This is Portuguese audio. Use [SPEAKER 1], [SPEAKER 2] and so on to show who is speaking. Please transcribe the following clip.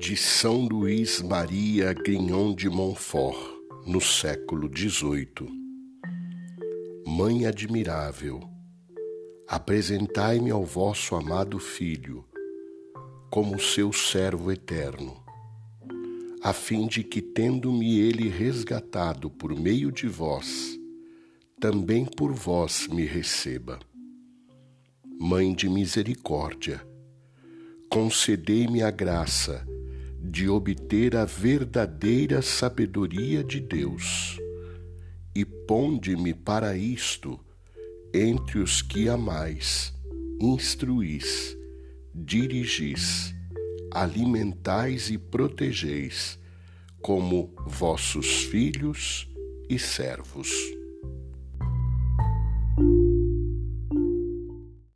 [SPEAKER 1] de São Luís Maria Grignon de Montfort, no século XVIII. Mãe admirável, apresentai-me ao vosso amado Filho, como seu servo eterno, a fim de que, tendo-me ele resgatado por meio de vós, também por vós me receba. Mãe de misericórdia, concedei-me a graça de obter a verdadeira sabedoria de Deus e ponde-me para isto entre os que amais, instruís, dirigis, alimentais e protegeis como vossos filhos e servos.